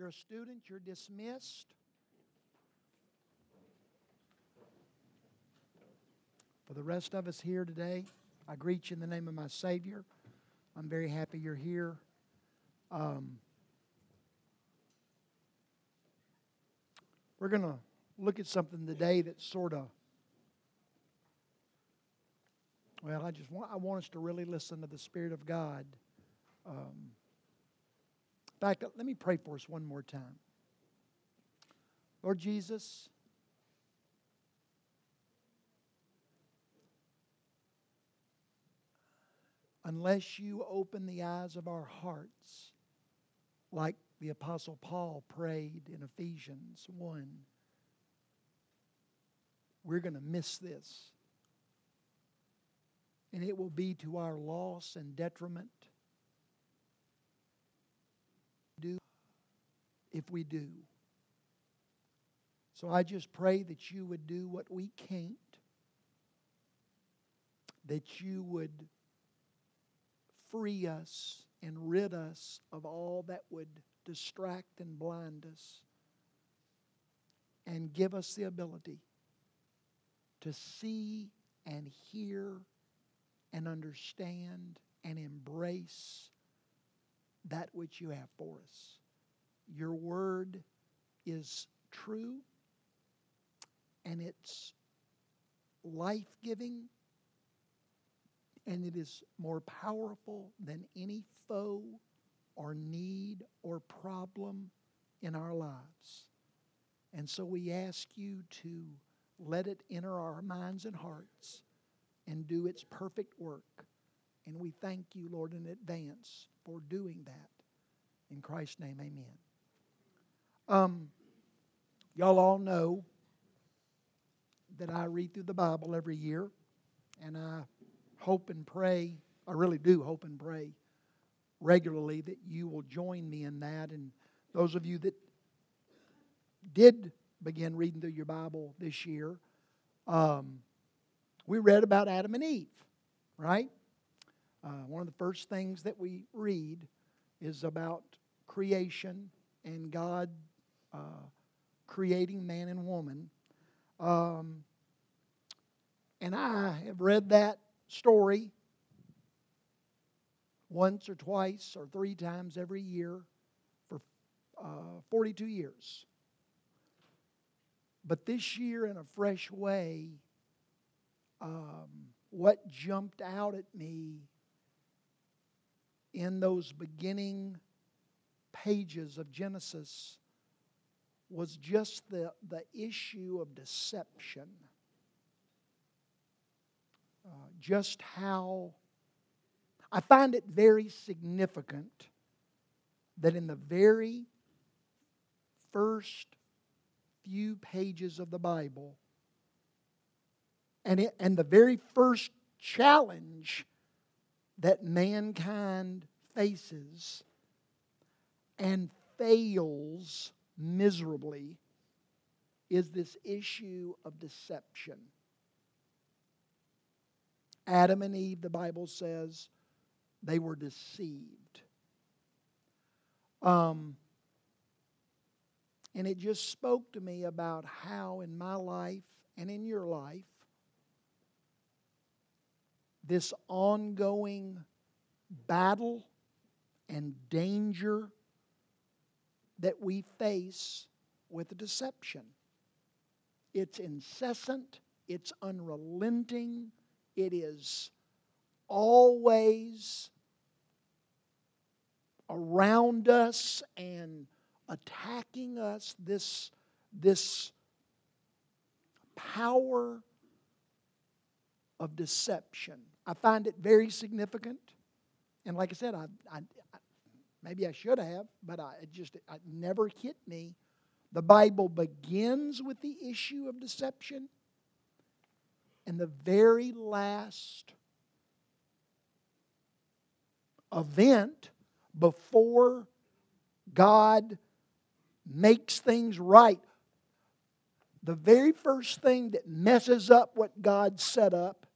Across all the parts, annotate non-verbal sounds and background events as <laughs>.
you're a student, you're dismissed. For the rest of us here today, I greet you in the name of my Savior. I'm very happy you're here. Um, we're going to look at something today that's sort of well i just want i want us to really listen to the spirit of god um, in fact let me pray for us one more time lord jesus unless you open the eyes of our hearts like the apostle paul prayed in ephesians 1 we're going to miss this. And it will be to our loss and detriment do if we do. So I just pray that you would do what we can't, that you would free us and rid us of all that would distract and blind us, and give us the ability to see and hear and understand and embrace that which you have for us. Your word is true and it's life giving and it is more powerful than any foe or need or problem in our lives. And so we ask you to let it enter our minds and hearts and do its perfect work. And we thank you, Lord, in advance for doing that. In Christ's name, amen. Um, y'all all know that I read through the Bible every year, and I hope and pray, I really do hope and pray regularly that you will join me in that. And those of you that did begin reading through your Bible this year, um, we read about Adam and Eve, right? Uh, one of the first things that we read is about creation and God uh, creating man and woman. Um, and I have read that story once or twice or three times every year for uh, 42 years. But this year, in a fresh way, um, what jumped out at me in those beginning pages of Genesis was just the, the issue of deception. Uh, just how I find it very significant that in the very first few pages of the Bible. And, it, and the very first challenge that mankind faces and fails miserably is this issue of deception. Adam and Eve, the Bible says, they were deceived. Um, and it just spoke to me about how in my life and in your life, this ongoing battle and danger that we face with deception. It's incessant, it's unrelenting, it is always around us and attacking us, this, this power of deception. I find it very significant. And like I said, I, I, maybe I should have, but I, it just it never hit me. The Bible begins with the issue of deception, and the very last event before God makes things right. The very first thing that messes up what God set up,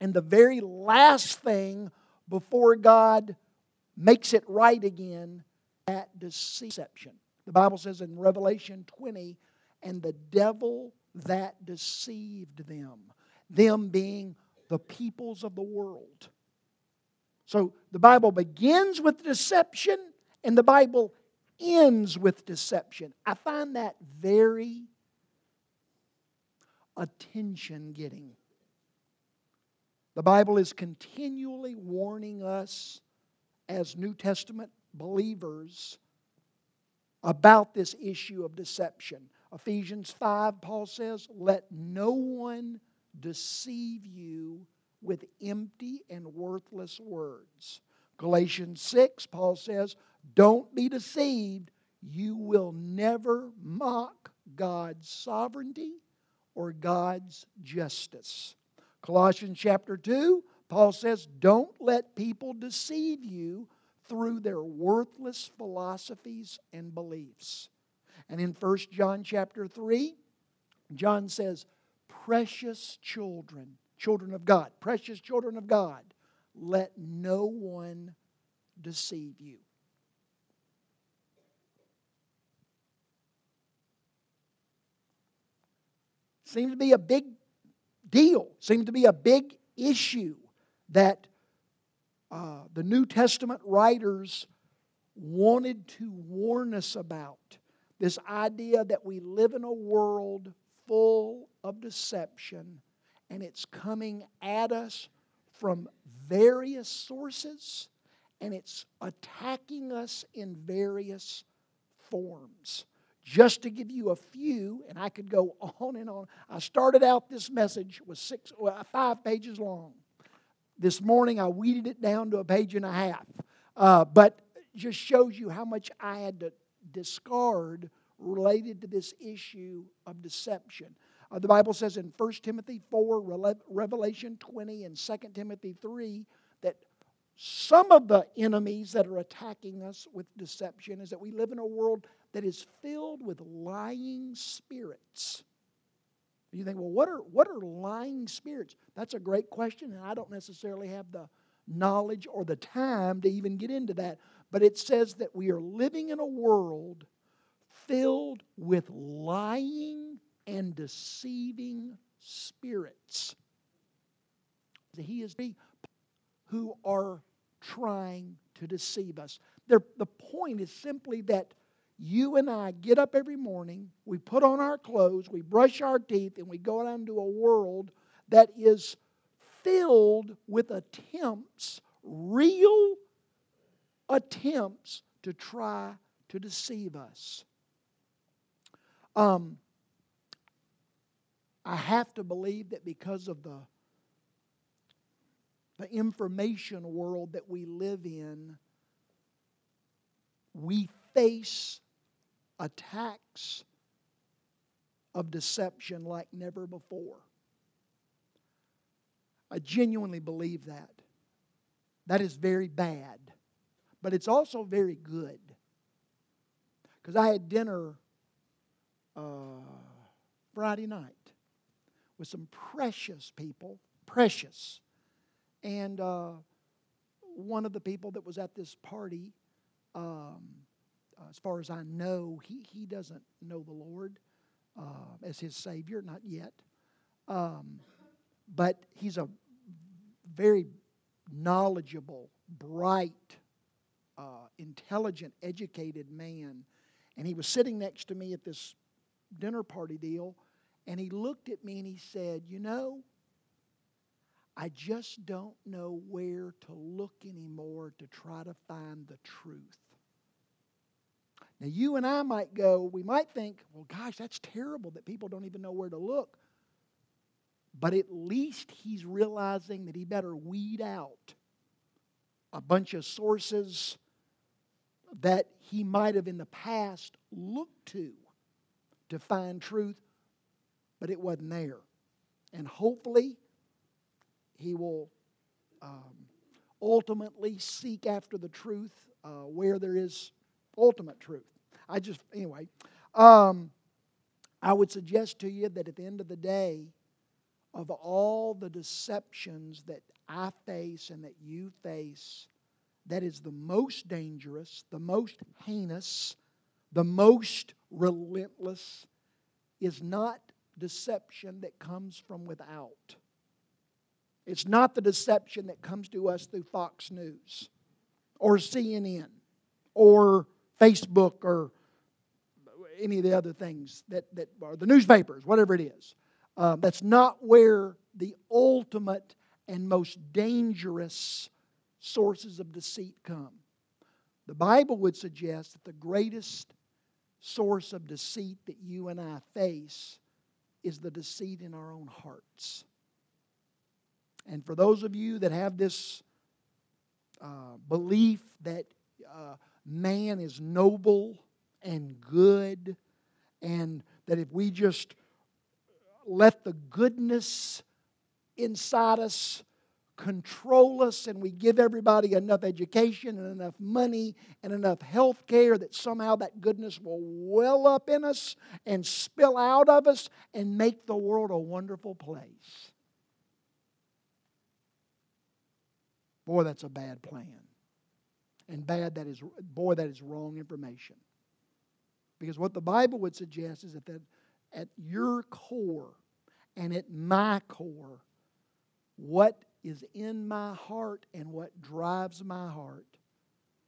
and the very last thing before God makes it right again, that deception. The Bible says in Revelation 20, and the devil that deceived them, them being the peoples of the world. So the Bible begins with deception and the Bible ends with deception. I find that very attention getting. The Bible is continually warning us as New Testament believers about this issue of deception. Ephesians 5, Paul says, Let no one deceive you with empty and worthless words. Galatians 6, Paul says, Don't be deceived. You will never mock God's sovereignty or God's justice. Colossians chapter 2, Paul says, Don't let people deceive you through their worthless philosophies and beliefs. And in 1 John chapter 3, John says, Precious children, children of God, precious children of God, let no one deceive you. Seems to be a big deal, seems to be a big issue that uh, the New Testament writers wanted to warn us about. This idea that we live in a world full of deception and it's coming at us from various sources and it's attacking us in various forms. Just to give you a few, and I could go <laughs> on and on. I started out this message was six, five pages long. This morning I weeded it down to a page and a half, uh, but just shows you how much I had to discard related to this issue of deception. Uh, the Bible says in 1 Timothy 4, Revelation 20, and 2 Timothy 3 that some of the enemies that are attacking us with deception is that we live in a world that is filled with lying spirits. You think, well, what are, what are lying spirits? That's a great question, and I don't necessarily have the knowledge or the time to even get into that. But it says that we are living in a world filled with lying and deceiving spirits. He is the who are trying to deceive us. the point is simply that you and I get up every morning, we put on our clothes, we brush our teeth, and we go out into a world that is filled with attempts, real attempts to try to deceive us. Um, I have to believe that because of the, the information world that we live in, we face attacks of deception like never before. I genuinely believe that. That is very bad, but it's also very good. Because I had dinner uh, Friday night with some precious people, precious. And uh, one of the people that was at this party, um, uh, as far as I know, he, he doesn't know the Lord uh, as his Savior, not yet. Um, but he's a very knowledgeable, bright, uh, intelligent, educated man. And he was sitting next to me at this dinner party deal, and he looked at me and he said, You know, I just don't know where to look anymore to try to find the truth. Now, you and I might go, we might think, well, gosh, that's terrible that people don't even know where to look. But at least he's realizing that he better weed out a bunch of sources that he might have in the past looked to to find truth, but it wasn't there. And hopefully, he will um, ultimately seek after the truth uh, where there is ultimate truth. I just, anyway, um, I would suggest to you that at the end of the day, of all the deceptions that I face and that you face, that is the most dangerous, the most heinous, the most relentless is not deception that comes from without. It's not the deception that comes to us through Fox News or CNN or Facebook or any of the other things that, that are the newspapers, whatever it is. Uh, that's not where the ultimate and most dangerous sources of deceit come. The Bible would suggest that the greatest source of deceit that you and I face is the deceit in our own hearts. And for those of you that have this uh, belief that uh, man is noble and good, and that if we just let the goodness inside us control us and we give everybody enough education and enough money and enough health care that somehow that goodness will well up in us and spill out of us and make the world a wonderful place. Boy, that's a bad plan. And bad that is boy, that is wrong information. Because what the Bible would suggest is that, that at your core and at my core, what is in my heart and what drives my heart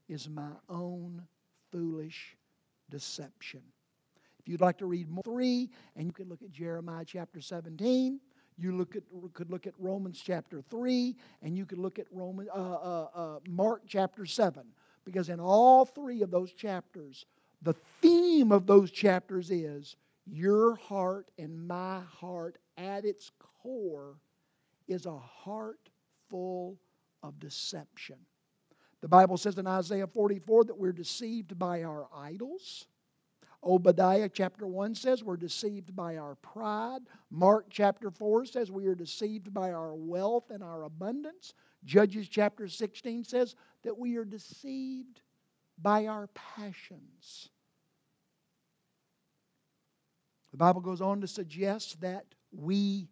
is my own foolish deception. If you'd like to read more, three, and you can look at Jeremiah chapter 17. You look at, could look at Romans chapter 3, and you could look at Roman, uh, uh, uh, Mark chapter 7. Because in all three of those chapters, the theme of those chapters is your heart and my heart at its core is a heart full of deception. The Bible says in Isaiah 44 that we're deceived by our idols. Obadiah chapter 1 says we're deceived by our pride. Mark chapter 4 says we are deceived by our wealth and our abundance. Judges chapter 16 says that we are deceived by our passions. The Bible goes on to suggest that we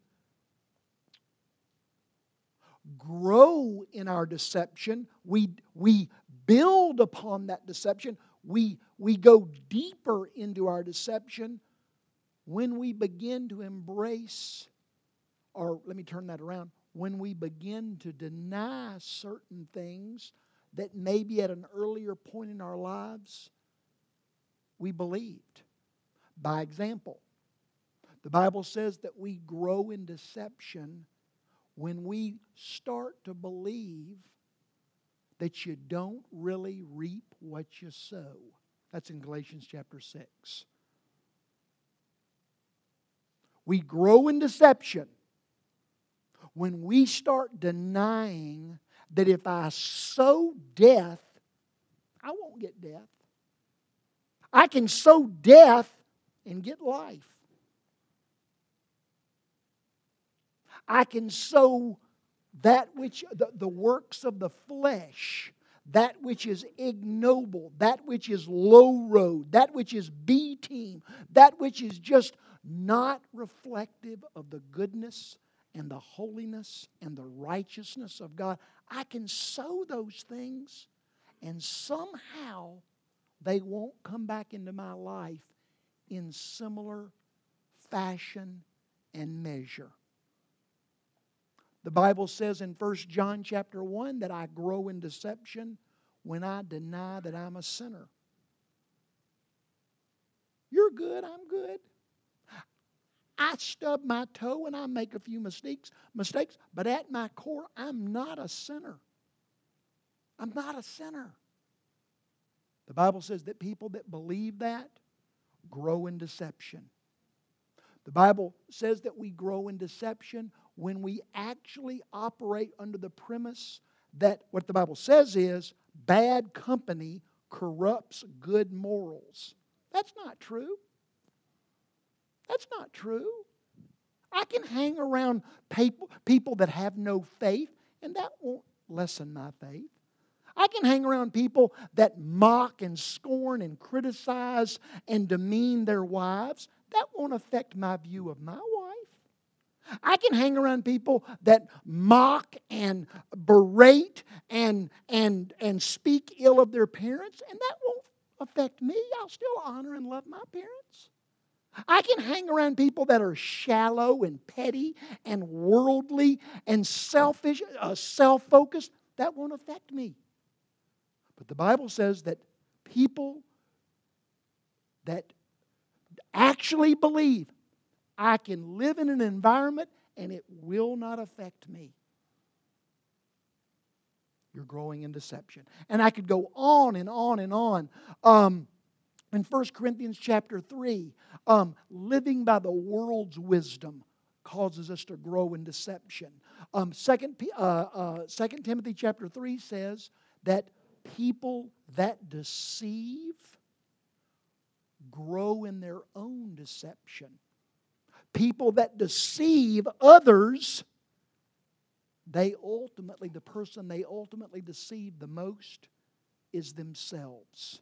grow in our deception. We, we build upon that deception. We, we go deeper into our deception when we begin to embrace, or let me turn that around, when we begin to deny certain things that maybe at an earlier point in our lives we believed. By example, the Bible says that we grow in deception when we start to believe that you don't really reap what you sow. That's in Galatians chapter 6. We grow in deception when we start denying that if I sow death, I won't get death. I can sow death and get life. I can sow that which, the, the works of the flesh, that which is ignoble, that which is low road, that which is B team, that which is just not reflective of the goodness and the holiness and the righteousness of God. I can sow those things, and somehow they won't come back into my life in similar fashion and measure. The Bible says in 1 John chapter 1 that I grow in deception when I deny that I'm a sinner. You're good, I'm good. I stub my toe and I make a few mistakes, mistakes, but at my core, I'm not a sinner. I'm not a sinner. The Bible says that people that believe that grow in deception. The Bible says that we grow in deception when we actually operate under the premise that what the Bible says is bad company corrupts good morals. That's not true. That's not true. I can hang around people, that have no faith, and that won't lessen my faith. I can hang around people that mock and scorn and criticize and demean their wives. That won't affect my view of my wife. I can hang around people that mock and berate and, and, and speak ill of their parents, and that won't affect me. I'll still honor and love my parents. I can hang around people that are shallow and petty and worldly and selfish, uh, self focused. That won't affect me. But the Bible says that people that actually believe I can live in an environment and it will not affect me. You're growing in deception. And I could go on and on and on. Um, in 1 Corinthians chapter 3, um, living by the world's wisdom causes us to grow in deception. Um, second, uh, uh, 2 Timothy chapter 3 says that people that deceive grow in their own deception. People that deceive others, they ultimately, the person they ultimately deceive the most is themselves.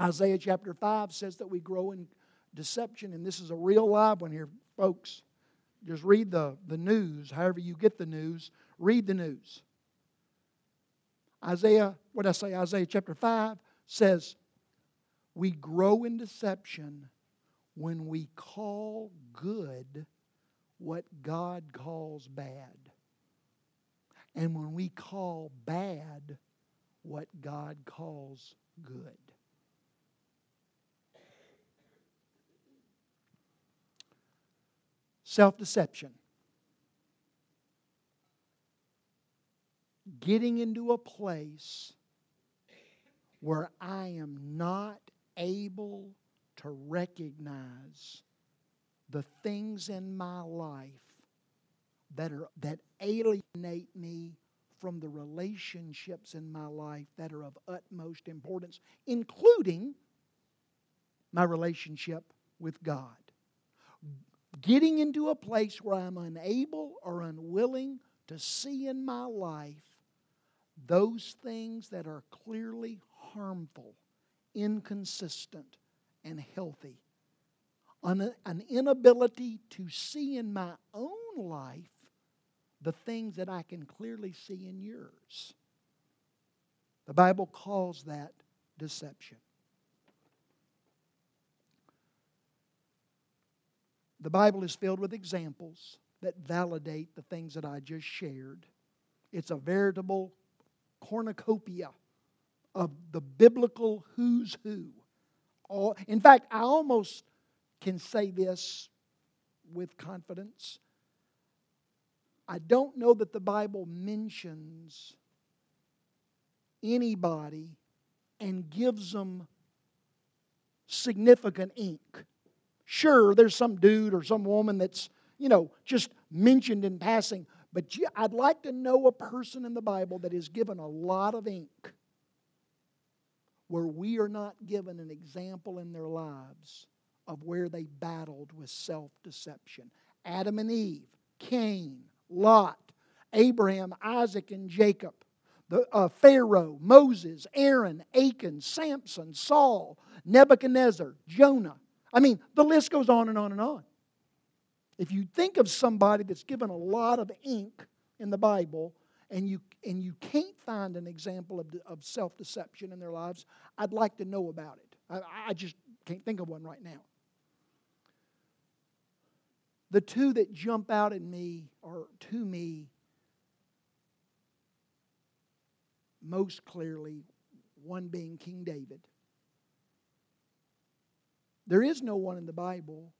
Isaiah chapter 5 says that we grow in deception, and this is a real live one here, folks. Just read the, the news, however you get the news, read the news. Isaiah, what I say? Isaiah chapter 5 says, We grow in deception when we call good what God calls bad. And when we call bad what God calls good. Self deception. Getting into a place where I am not able to recognize the things in my life that, are, that alienate me from the relationships in my life that are of utmost importance, including my relationship with God. Getting into a place where I'm unable or unwilling to see in my life those things that are clearly harmful, inconsistent, and healthy. An, an inability to see in my own life the things that I can clearly see in yours. The Bible calls that deception. The Bible is filled with examples that validate the things that I just shared. It's a veritable cornucopia of the biblical who's who. All, in fact, I almost can say this with confidence. I don't know that the Bible mentions anybody and gives them significant ink. Sure, there's some dude or some woman that's, you know, just mentioned in passing, but I'd like to know a person in the Bible that is given a lot of ink where we are not given an example in their lives of where they battled with self deception. Adam and Eve, Cain, Lot, Abraham, Isaac, and Jacob, the, uh, Pharaoh, Moses, Aaron, Achan, Samson, Saul, Nebuchadnezzar, Jonah, I mean, the list goes on and on and on. If you think of somebody that's given a lot of ink in the Bible and you, and you can't find an example of, of self deception in their lives, I'd like to know about it. I, I just can't think of one right now. The two that jump out at me or to me most clearly, one being King David. There is no one in the Bible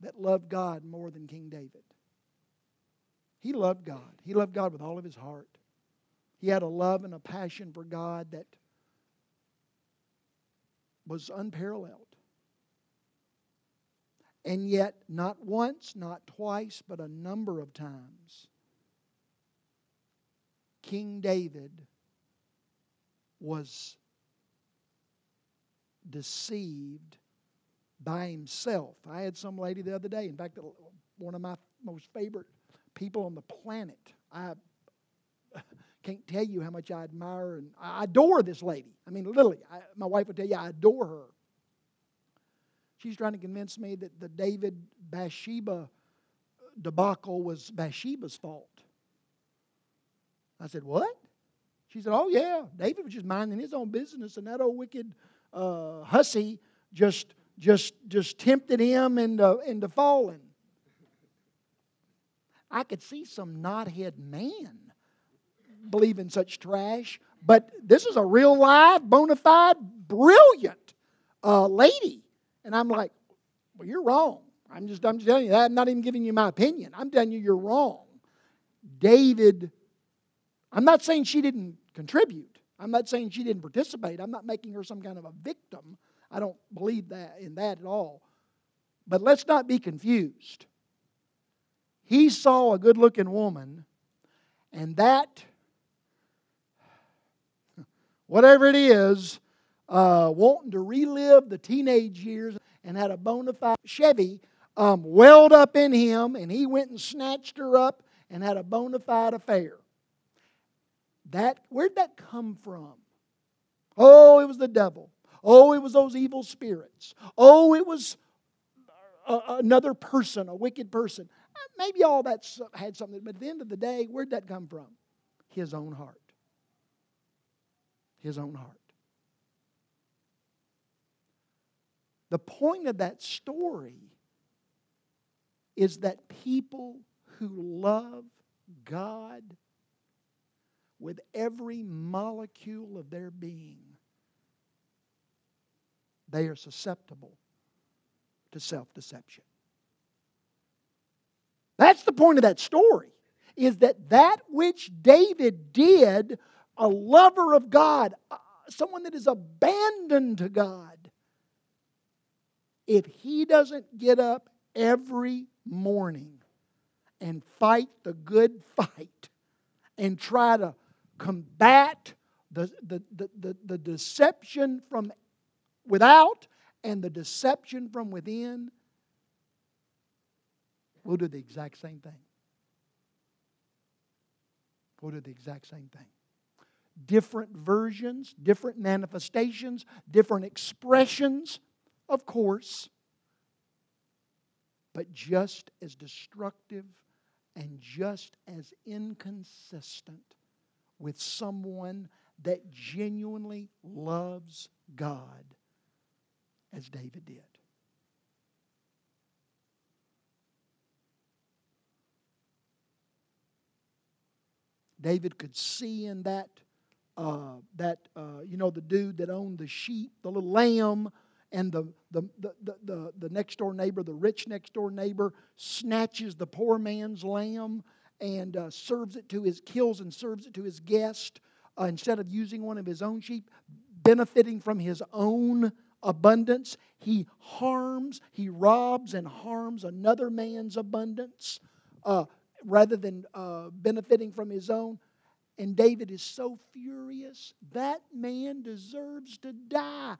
that loved God more than King David. He loved God. He loved God with all of his heart. He had a love and a passion for God that was unparalleled. And yet, not once, not twice, but a number of times, King David was deceived by himself. I had some lady the other day, in fact, one of my most favorite people on the planet. I <laughs> can't tell you how much I admire and I adore this lady. I mean, literally, I, my wife would tell you I adore her. She's trying to convince me that the David Bathsheba debacle was Bathsheba's fault. I said, What? She said, Oh, yeah, David was just minding his own business, and that old wicked uh, hussy just, just, just tempted him into, into falling. I could see some knothead man believing such trash, but this is a real live, bona fide, brilliant uh, lady. And I'm like, well, you're wrong. I'm just, I'm just telling you that. I'm not even giving you my opinion. I'm telling you you're wrong. David, I'm not saying she didn't contribute. I'm not saying she didn't participate. I'm not making her some kind of a victim. I don't believe that in that at all. But let's not be confused. He saw a good looking woman, and that, whatever it is, uh, wanting to relive the teenage years and had a bona fide Chevy um, welled up in him, and he went and snatched her up and had a bona fide affair. That, where'd that come from? Oh, it was the devil. Oh, it was those evil spirits. Oh, it was a, another person, a wicked person. Maybe all that had something, but at the end of the day, where'd that come from? His own heart. His own heart. The point of that story is that people who love God with every molecule of their being, they are susceptible to self deception. That's the point of that story, is that that which David did, a lover of God, uh, someone that is abandoned to God, if he doesn't get up every morning and fight the good fight and try to combat the, the, the, the, the deception from without and the deception from within, we'll do the exact same thing. We'll do the exact same thing. Different versions, different manifestations, different expressions, of course, but just as destructive and just as inconsistent with someone that genuinely loves God as David did. David could see in that, uh, that uh, you know, the dude that owned the sheep, the little lamb, and the, the, the, the, the next door neighbor, the rich next door neighbor, snatches the poor man's lamb and uh, serves it to his, kills and serves it to his guest uh, instead of using one of his own sheep, benefiting from his own abundance. He harms, he robs and harms another man's abundance uh, rather than uh, benefiting from his own. And David is so furious. That man deserves to die.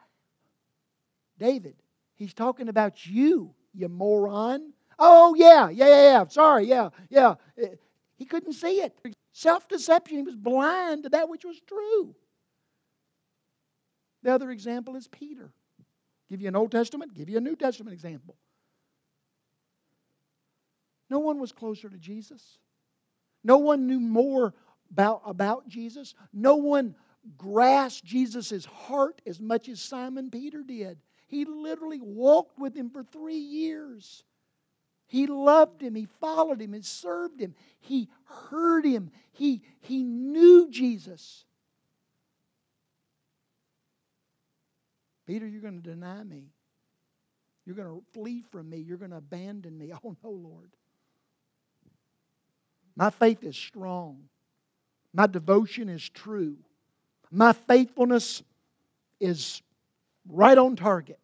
David, he's talking about you, you moron. Oh, yeah, yeah, yeah, yeah. Sorry, yeah, yeah. He couldn't see it. Self deception. He was blind to that which was true. The other example is Peter. Give you an Old Testament, give you a New Testament example. No one was closer to Jesus. No one knew more about, about Jesus. No one grasped Jesus' heart as much as Simon Peter did. He literally walked with him for three years. He loved him. He followed him and served him. He heard him. He, he knew Jesus. Peter, you're going to deny me. You're going to flee from me. You're going to abandon me. <laughs> Oh, no, Lord. My faith is strong. My devotion is true. My faithfulness is right on target.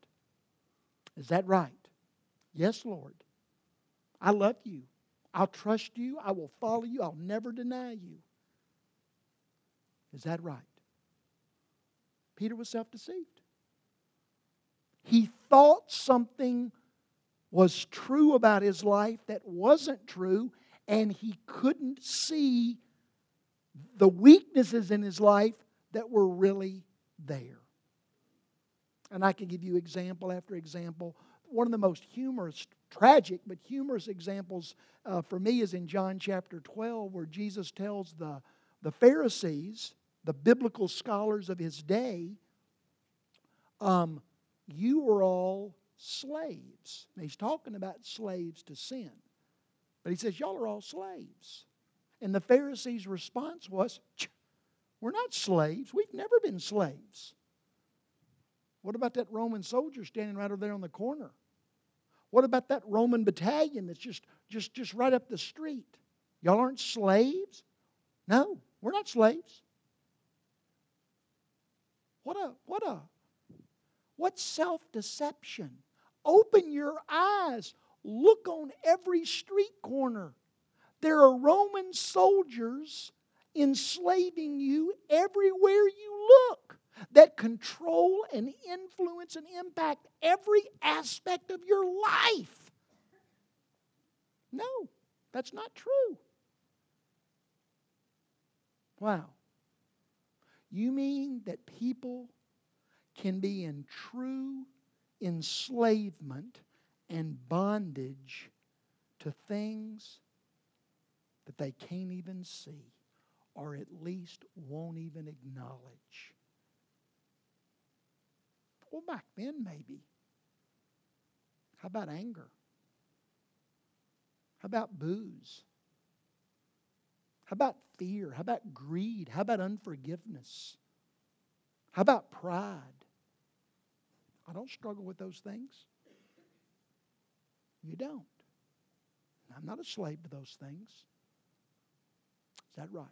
Is that right? Yes, Lord. I love you. I'll trust you. I will follow you. I'll never deny you. Is that right? Peter was self deceived. He thought something was true about his life that wasn't true, and he couldn't see the weaknesses in his life that were really there. And I can give you example after example. One of the most humorous, tragic, but humorous examples uh, for me is in John chapter 12, where Jesus tells the, the Pharisees, the biblical scholars of his day, um, you were all slaves. He's talking about slaves to sin. But he says, Y'all are all slaves. And the Pharisees' response was, We're not slaves. We've never been slaves. What about that Roman soldier standing right over there on the corner? What about that Roman battalion that's just, just, just right up the street? Y'all aren't slaves? No, we're not slaves. What a, what a, what self deception. Open your eyes. Look on every street corner. There are Roman soldiers enslaving you everywhere you look that control and influence and impact every aspect of your life. No, that's not true. Wow. You mean that people can be in true enslavement and bondage to things that they can't even see or at least won't even acknowledge. Well, back then, maybe. How about anger? How about booze? How about fear? How about greed? How about unforgiveness? How about pride? I don't struggle with those things. You don't. I'm not a slave to those things. Is that right?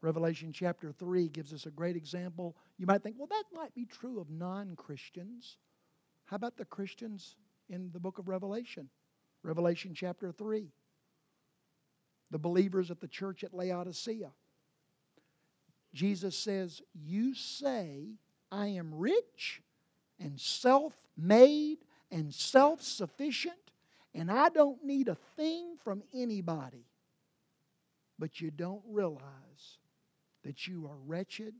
Revelation chapter 3 gives us a great example. You might think, well, that might be true of non Christians. How about the Christians in the book of Revelation? Revelation chapter 3. The believers at the church at Laodicea. Jesus says, You say, I am rich and self made and self sufficient, and I don't need a thing from anybody. But you don't realize that you are wretched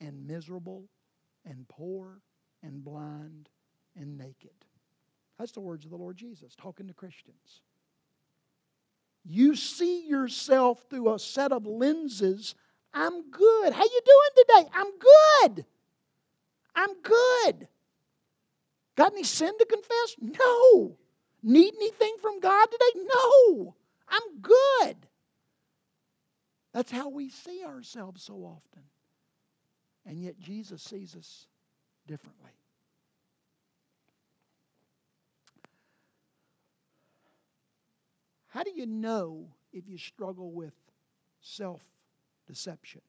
and miserable and poor and blind and naked. That's the words of the Lord Jesus talking to Christians. You see yourself through a set of lenses. I'm good. How you doing today? I'm good. I'm good. Got any sin to confess? No. Need anything from God today? No. I'm good. That's how we see ourselves so often. And yet Jesus sees us differently. How do you know if you struggle with self deception?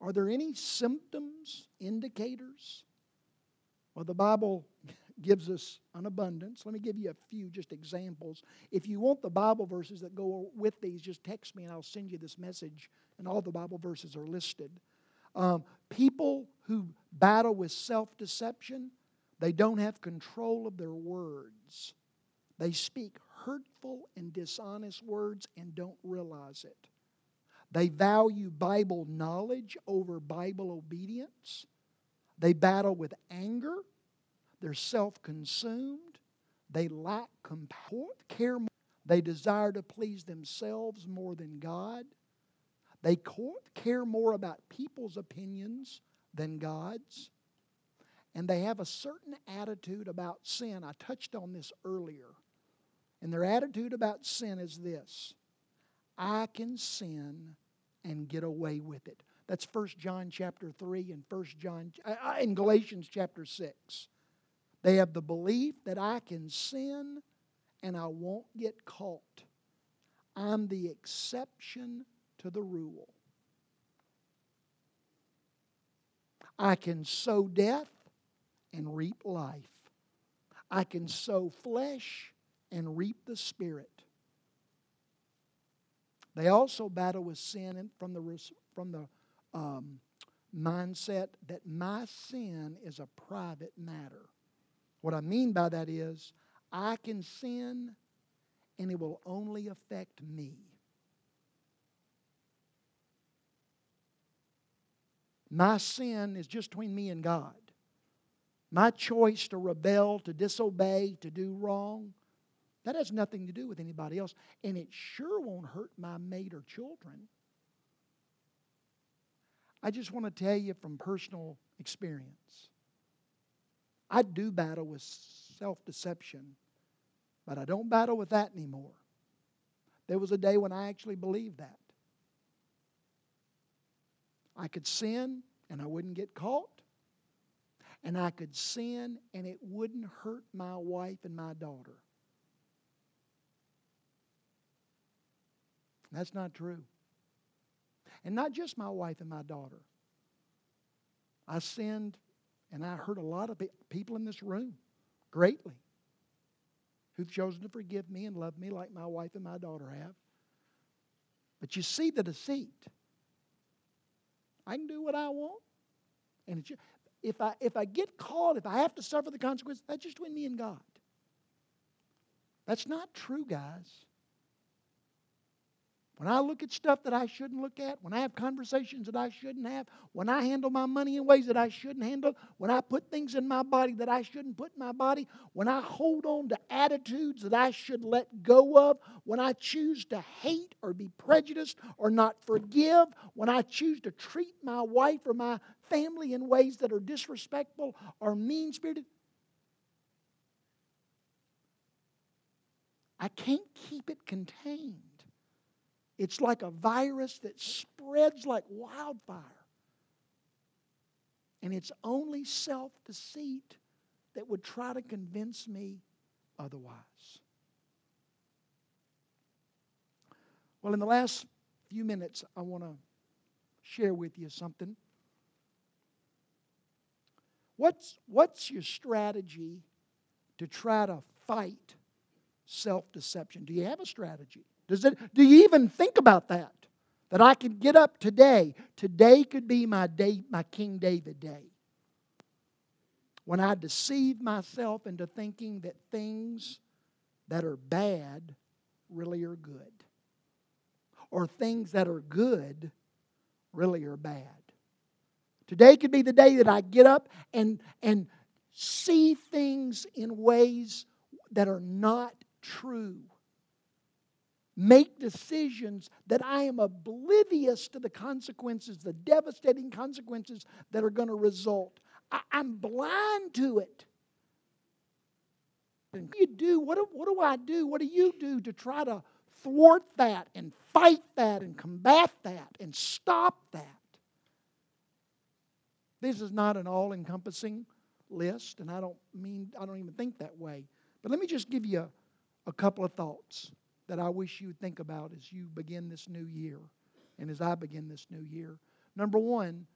Are there any symptoms, indicators? Well, the Bible gives us an abundance. Let me give you a few just examples. If you want the Bible verses that go with these, just text me and I'll send you this message, and all the Bible verses are listed. Um, people who battle with self deception, they don't have control of their words. They speak hurtful and dishonest words and don't realize it. They value Bible knowledge over Bible obedience. They battle with anger they're self consumed. They lack care. more. They desire to please themselves more than God. They care more about people's opinions than God's. And they have a certain attitude about sin. I touched on this earlier. And their attitude about sin is this I can sin and get away with it. That's 1 John chapter 3 and 1 John in Galatians chapter 6. They have the belief that I can sin and I won't get caught. I'm the exception to the rule. I can sow death and reap life. I can sow flesh and reap the spirit. They also battle with sin from the, from the um, mindset that my sin is a private matter. What I mean by that is, I can sin and it will only affect me. My sin is just between me and God. My choice to rebel, to disobey, to do wrong, That has nothing to do with anybody else, and it sure won't hurt my mate or children. I just want to tell you from personal experience. I do battle with self deception, but I don't battle with that anymore. There was a day when I actually believed that. I could sin and I wouldn't get caught. And I could sin and it wouldn't hurt my wife and my daughter. That's not true. And not just my wife and my daughter. I sinned and I hurt a lot of people in this room greatly who've chosen to forgive me and love me like my wife and my daughter have. But you see the deceit. I can do what I want. And if I, if I get caught, if I have to suffer the consequences, that's just between me and God. That's not true, guys. When I look at stuff that I shouldn't look at, when I have conversations that I shouldn't have, when I handle my money in ways that I shouldn't handle, when I put things in my body that I shouldn't put in my body, when I hold on to attitudes that I should let go of, when I choose to hate or be prejudiced or not forgive, when I choose to treat my wife or my family in ways that are disrespectful or mean spirited, I can't keep it contained. It's like a virus that spreads like wildfire. And it's only self deceit that would try to convince me otherwise. Well, in the last few minutes, I want to share with you something. What's, what's your strategy to try to fight self deception? Do you have a strategy? Does it, do you even think about that? That I could get up today. Today could be my day, my King David day. When I deceive myself into thinking that things that are bad really are good. Or things that are good really are bad. Today could be the day that I get up and, and see things in ways that are not true make decisions that I am oblivious to the consequences, the devastating consequences that are going to result. I, am blind to it. And what do you do? What do, what do I do? What do you do to try to thwart that and fight that and combat that and stop that? This is not an all encompassing list, and I don't mean, I don't even think that way. But let me just give you a, a couple of thoughts that I wish you would think about as you begin this new year and as I begin this new year. Number one,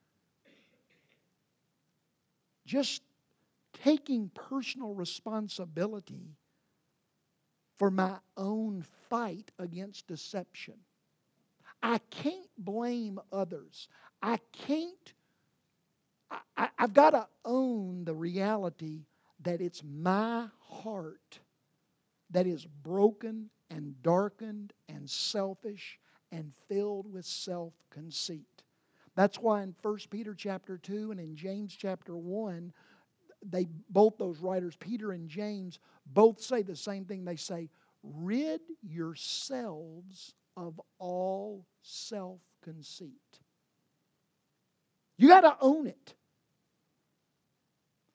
just taking personal responsibility for my own fight against deception. I can't blame others. I can't, I, have got to own the reality that it's my heart that is broken and darkened and selfish and filled with self conceit. That's why in 1 Peter chapter 2 and in James chapter 1, they both those writers, Peter and James, both say the same thing. They say, rid yourselves of all self conceit. You got to own it.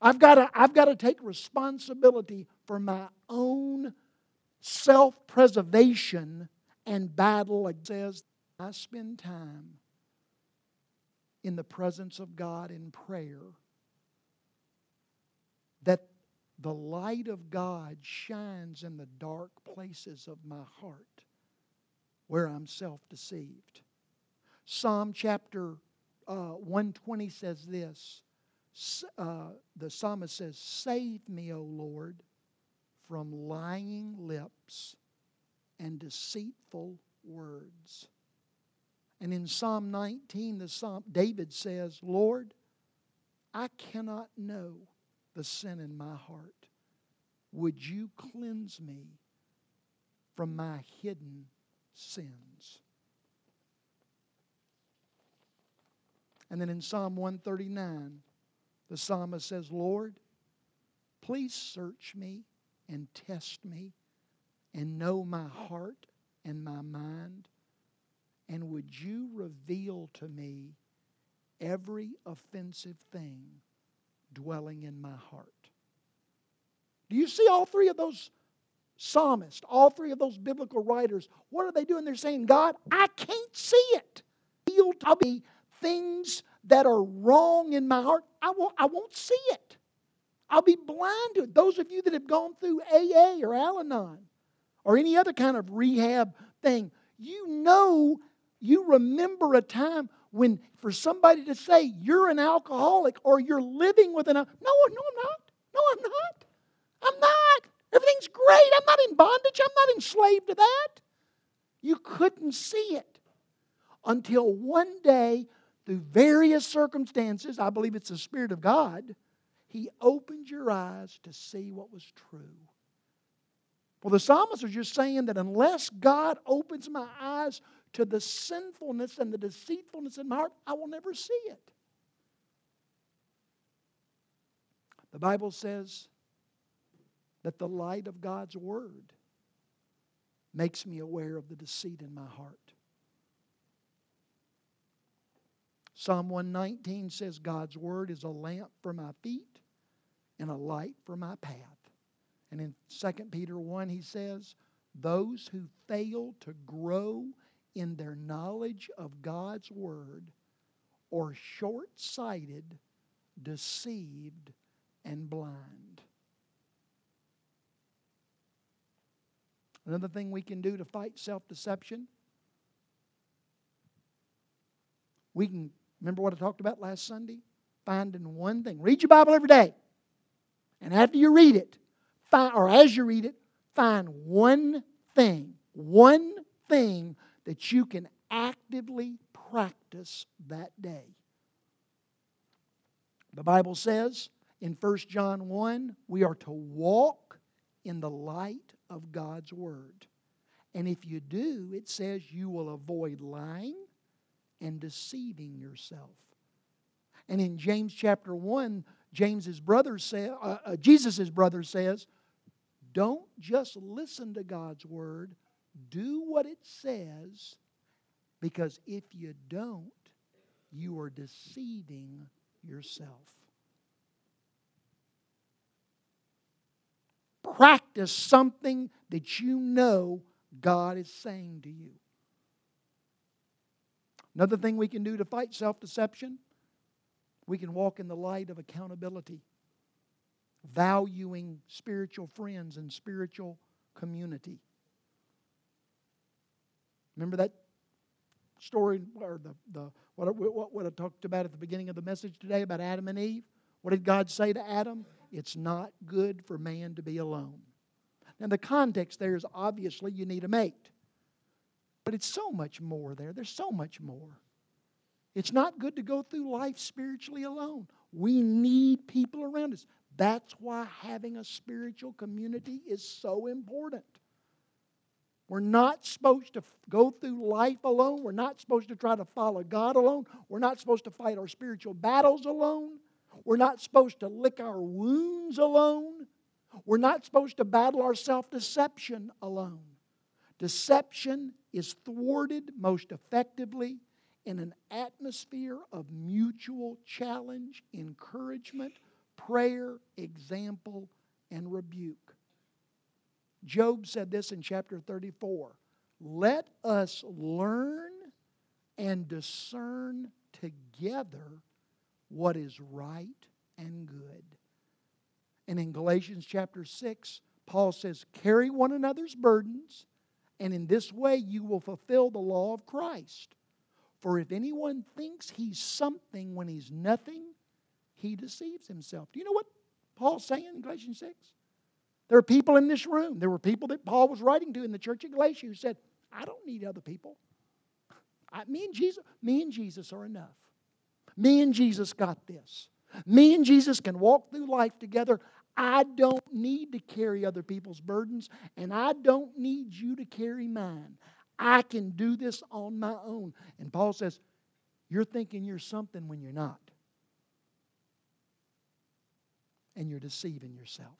I've got to, I've got to take responsibility for my own self preservation and battle. It says, I spend time in the presence of God in prayer that the light of God shines in the dark places of my heart where I'm self deceived. Psalm chapter uh, 120 says this uh, the psalmist says, Save me, O Lord from lying lips and deceitful words. And in Psalm 19, the Psalm, David says, Lord, I cannot know the sin in my heart. Would you cleanse me from my hidden sins? And then in Psalm 139, the psalmist says, Lord, please search me and test me and know my heart and my mind? And would you reveal to me every offensive thing dwelling in my heart? Do you see all three of those psalmists, all three of those biblical writers? What are they doing? They're saying, God, I can't see it. Reveal to me things that are wrong in my heart. I won't, I won't see it. I'll be blind to it. Those of you that have gone through AA or Al Anon or any other kind of rehab thing, you know, you remember a time when for somebody to say you're an alcoholic or you're living with an no, no, I'm not. No, I'm not. I'm not. Everything's great. I'm not in bondage. I'm not enslaved to that. You couldn't see it until one day, through various circumstances, I believe it's the Spirit of God, He opened your eyes to see what was true. Well, the psalmist is just saying that unless God opens my eyes to the sinfulness and the deceitfulness in my heart, I will never see it. The Bible says that the light of God's Word makes me aware of the deceit in my heart. Psalm 119 says, God's Word is a lamp for my feet and a light for my path. And in 2 Peter 1, he says, Those who fail to grow in their knowledge of God's Word are short sighted, deceived, and blind. Another thing we can do to fight self deception, we can, remember what I talked about last Sunday? Finding one thing. Read your Bible every day. And after you read it, find, or as you read it, find one thing, one thing that you can actively practice that day. The Bible says in 1 John 1 we are to walk in the light of God's Word. And if you do, it says you will avoid lying and deceiving yourself. And in James chapter 1, James's brother say, uh, uh, Jesus' brother says, don't just listen to God's word, do what it says, because if you don't, you are deceiving yourself. Practice something that you know God is saying to you. Another thing we can do to fight self deception, we can walk in the light of accountability, valuing spiritual friends and spiritual community. Remember that story, or the, the what, what, what I talked about at the beginning of the message today about Adam and Eve? What did God say to Adam? It's not good for man to be alone. Now, the context there is obviously you need a mate. But it's so much more there. There's so much more. It's not good to go through life spiritually alone. We need people around us. That's why having a spiritual community is so important. We're not supposed to go through life alone. We're not supposed to try to follow God alone. We're not supposed to fight our spiritual battles alone. We're not supposed to lick our wounds alone. We're not supposed to battle our self deception alone. Deception is thwarted most effectively in an atmosphere of mutual challenge, encouragement, prayer, example, and rebuke. Job said this in chapter 34 Let us learn and discern together what is right and good. And in Galatians chapter 6, Paul says, Carry one another's burdens, and in this way you will fulfill the law of Christ. For if anyone thinks he's something when he's nothing, he deceives himself. Do you know what Paul's saying in Galatians 6? There are people in this room. There were people that Paul was writing to in the church of Galatia who said, I don't need other people. I, me and Jesus, me and Jesus are enough. Me and Jesus got this. Me and Jesus can walk through life together. I don't need to carry other people's burdens, and I don't need you to carry mine. I can do this on my own. And Paul says, You're thinking you're something when you're not. And you're deceiving yourself.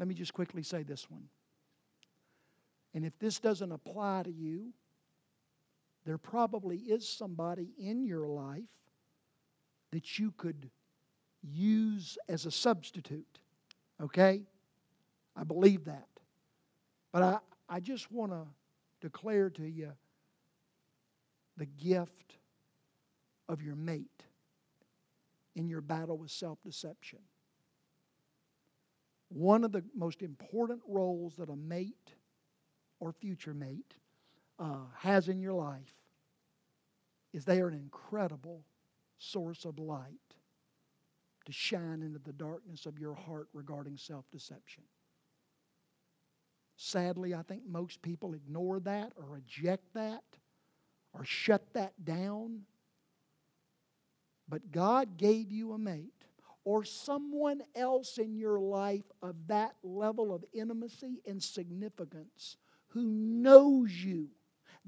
let me just quickly say this one. And if this doesn't apply to you, there probably is somebody in your life that you could use as a substitute. Okay? I believe that. But I, I just want to declare to you the gift of your mate in your battle with self deception. One of the most important roles that a mate or future mate uh, has in your life is they are an incredible source of light to shine into the darkness of your heart regarding self deception. Sadly, I think most people ignore that or reject that or shut that down. But God gave you a mate or someone else in your life of that level of intimacy and significance who knows you.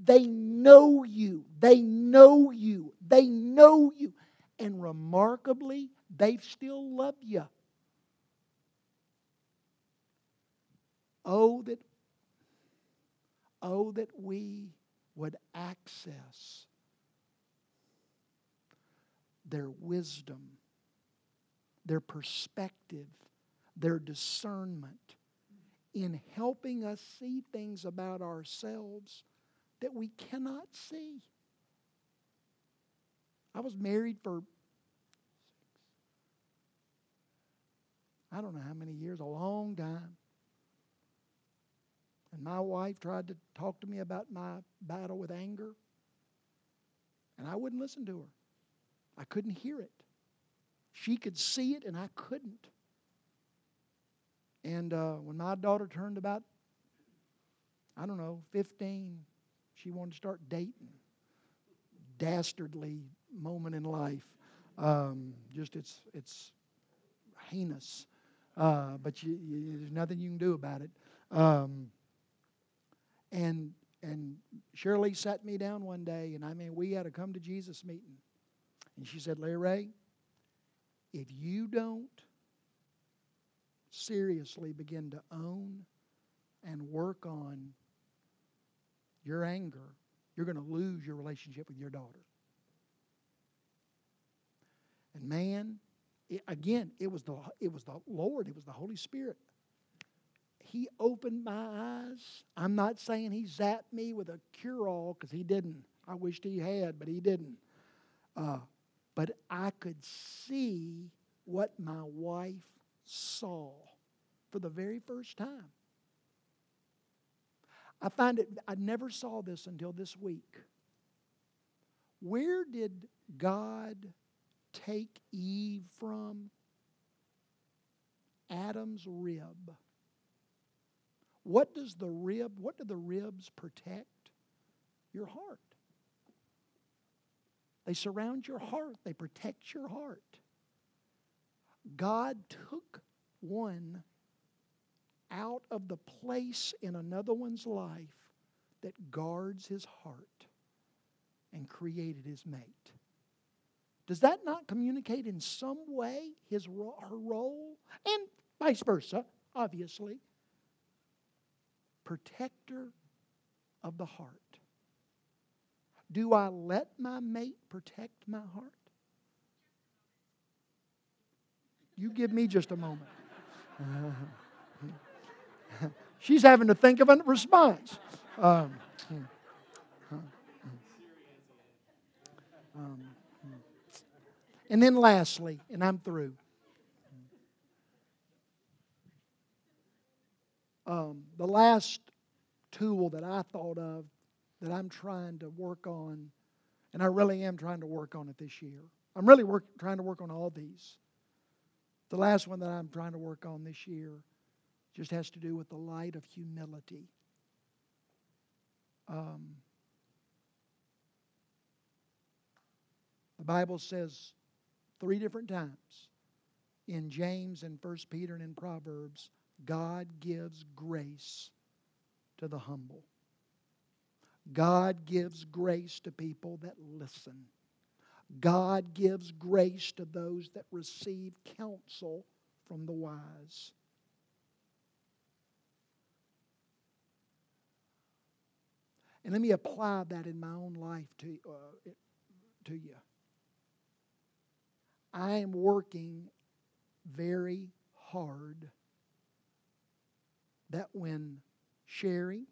They know you. They know you. They know you. And remarkably, they still love you. Oh, that, oh, that we would access their wisdom, their perspective, their discernment in helping us see things about ourselves that we cannot see. I was married for I don't know how many years, a long time. And my wife tried to talk to me about my battle with anger, and I wouldn't listen to her. I couldn't hear it. She could see it, and I couldn't. And uh, when my daughter turned about, I don't know, 15, she wanted to start dating. Dastardly moment in life. Um, just it's it's heinous, uh, but you, you, there's nothing you can do about it. Um, and and Shirley sat me down one day, and I mean, we had a come to Jesus meeting, and she said, "Larry Ray, if you don't seriously begin to own and work on your anger, you're going to lose your relationship with your daughter. And man, it, again, it was the it was the Lord, it was the Holy Spirit. He opened my eyes. I'm not saying he zapped me with a cure-all because he didn't. I wished he had, but he didn't. Uh, but I could see what my wife saw for the very first time. I find it, I never saw this until this week. Where did God take Eve from? Adam's rib. What does the rib, what do the ribs protect? Your heart. They surround your heart, they protect your heart. God took one out of the place in another one's life that guards his heart and created his mate. Does that not communicate in some way his her role and vice versa, obviously? Protector of the heart. Do I let my mate protect my heart? You give me just a moment. <laughs> She's having to think of a response. Um, um, and then lastly, and I'm through. Um, the last tool that I thought of that I'm trying to work on, and I really am trying to work on it this year. I'm really work, trying to work on all these. The last one that I'm trying to work on this year just has to do with the light of humility. Um, the Bible says three different times in James and First Peter and in Proverbs, God gives grace to the humble. God gives grace to people that listen. God gives grace to those that receive counsel from the wise. And let me apply that in my own life to, uh, to you. I am working very hard that when Sherry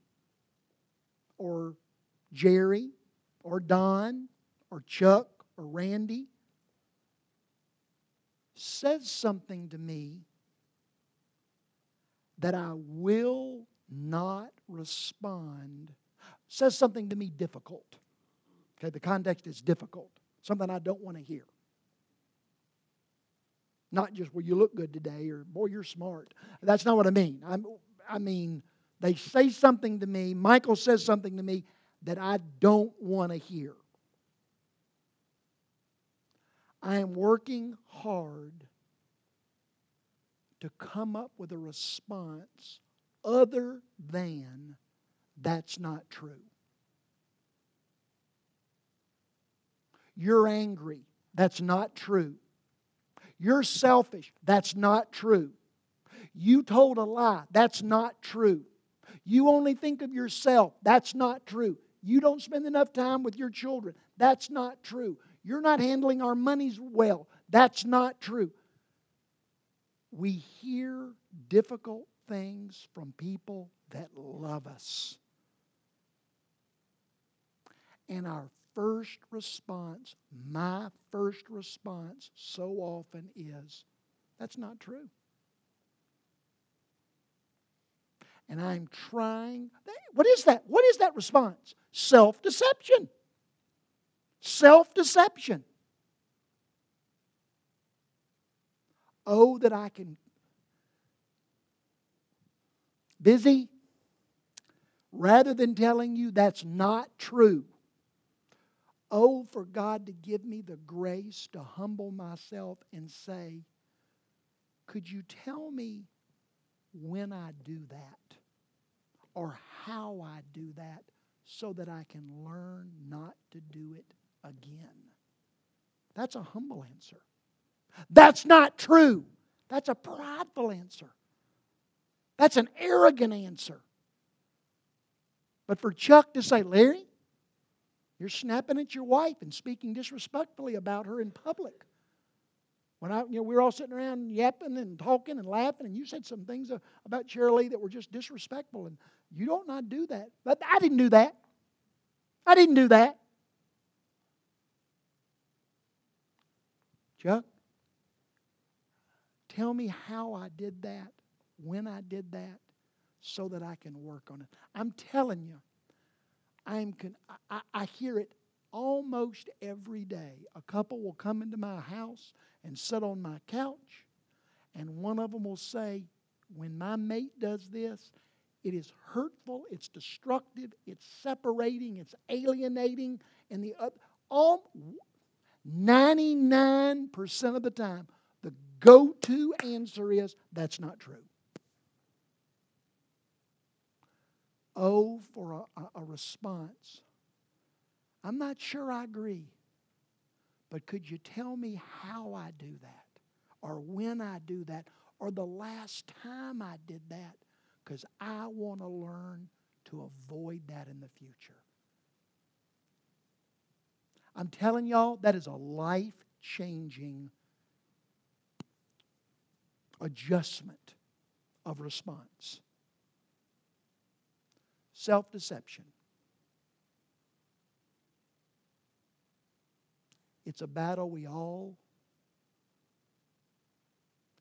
or Jerry or Don or Chuck or Randy says something to me that I will not respond, says something to me difficult. Okay, the context is difficult, something I don't want to hear. Not just, well, you look good today or, boy, you're smart. That's not what I mean. I'm, I mean, they say something to me, Michael says something to me that I don't want to hear. I am working hard to come up with a response other than that's not true. You're angry. That's not true. You're selfish. That's not true. You told a lie. That's not true. You only think of yourself. That's not true. You don't spend enough time with your children. That's not true. You're not handling our monies well. That's not true. We hear difficult things from people that love us. And our first response, my first response, so often is that's not true. And I'm trying. What is that? What is that response? Self deception. Self deception. Oh, that I can. Busy, rather than telling you that's not true. Oh, for God to give me the grace to humble myself and say, Could you tell me when I do that? Or how I do that so that I can learn not to do it again? That's a humble answer. That's not true. That's a prideful answer. That's an arrogant answer. But for Chuck to say, Larry, you're snapping at your wife and speaking disrespectfully about her in public. When I, you know, we were all sitting around yapping and talking and laughing, and you said some things about Shirley that were just disrespectful, and you don't not do that. But I didn't do that. I didn't do that. Chuck, tell me how I did that, when I did that, so that I can work on it. I'm telling you, I'm con- I, I hear it almost every day. A couple will come into my house and sit on my couch, and one of them will say, When my mate does this, it is hurtful, it's destructive, it's separating, it's alienating, and the other, all 99% of the time, the go to answer is that's not true. Oh, for a, a, response. I'm not sure I agree, but could you tell me how I do that? Or when I do that? Or the last time I did that? Because I want to learn to avoid that in the future. I'm telling y'all, that is a life changing adjustment of response self deception. It's a battle we all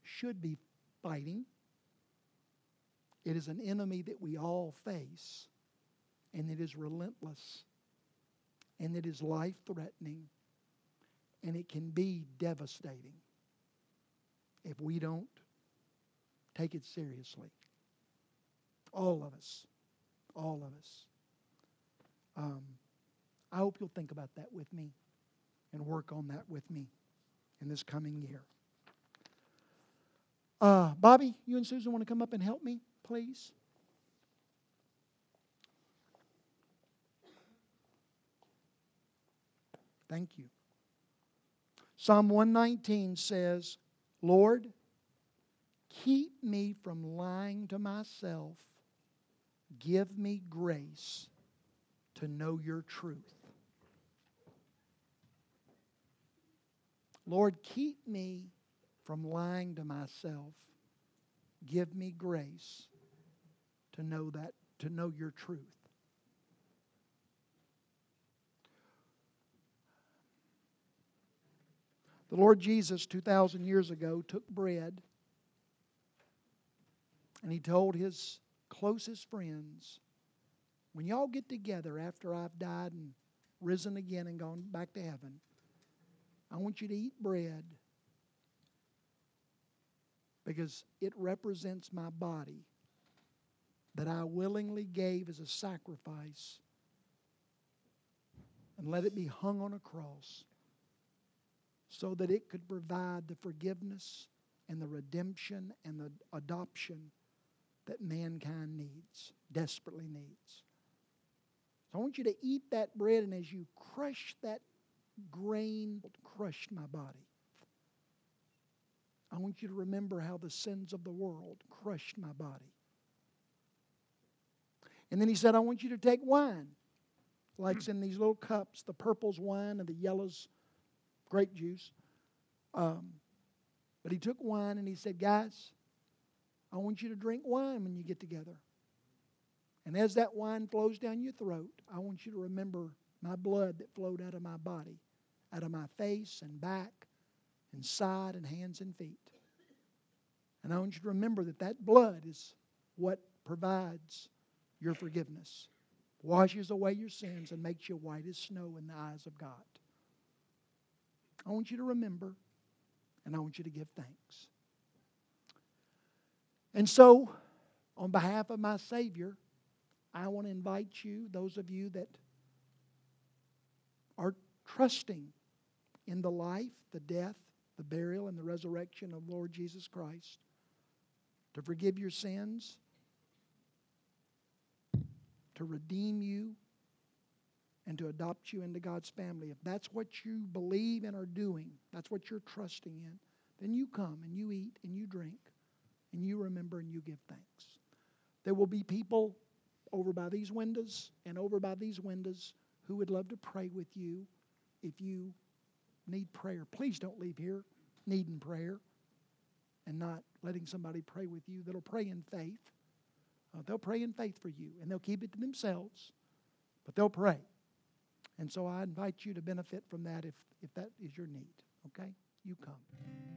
should be fighting. It is an enemy that we all face, and it is relentless, and it is life threatening, and it can be devastating if we don't take it seriously. All of us all of us. Um, I hope you'll think about that with me and work on that with me in this coming year. Uh, Bobby, you and Susan want to come up and help me, please? Thank you. Psalm 119 says, Lord, keep me from lying to myself Give me grace to know your truth. Lord, keep me from lying to myself. Give me grace to know that, to know your truth. The Lord Jesus, 2,000 years ago, took bread and he told his closest friends, When y'all get together after I've died and risen again and gone back to heaven, I want you to eat bread because it represents my body that I willingly gave as a sacrifice and let it be hung on a cross so that it could provide the forgiveness and the redemption and the adoption that mankind needs, desperately needs. So I want you to eat that bread, and as you crush that grain, crushed my body. I want you to remember how the sins of the world crushed my body. And then he said, I want you to take wine, like it's in these little cups. The purple's wine and the yellow's grape juice. Um, but he took wine and he said, Guys, I want you to drink wine when you get together. And as that wine flows down your throat, I want you to remember my blood that flowed out of my body, out of my face and back and side and hands and feet. And I want you to remember that that blood is what provides your forgiveness, washes away your sins, and makes you white as snow in the eyes of God. I want you to remember, and I want you to give thanks. And so, on behalf of my Savior, I want to invite you, those of you that are trusting in the life, the death, the burial, and the resurrection of Lord Jesus Christ, to forgive your sins, to redeem you, and to adopt you into God's family. If that's what you believe and are doing, that's what you're trusting in, then you come and you eat and you drink and you remember and you give thanks. There will be people over by these windows and over by these windows who would love to pray with you if you need prayer. Please don't leave here needing prayer and not letting somebody pray with you that'll pray in faith. Uh, they'll pray in faith for you and they'll keep it to themselves, but they'll pray. And so I invite you to benefit from that if, if that is your need. Okay? You come.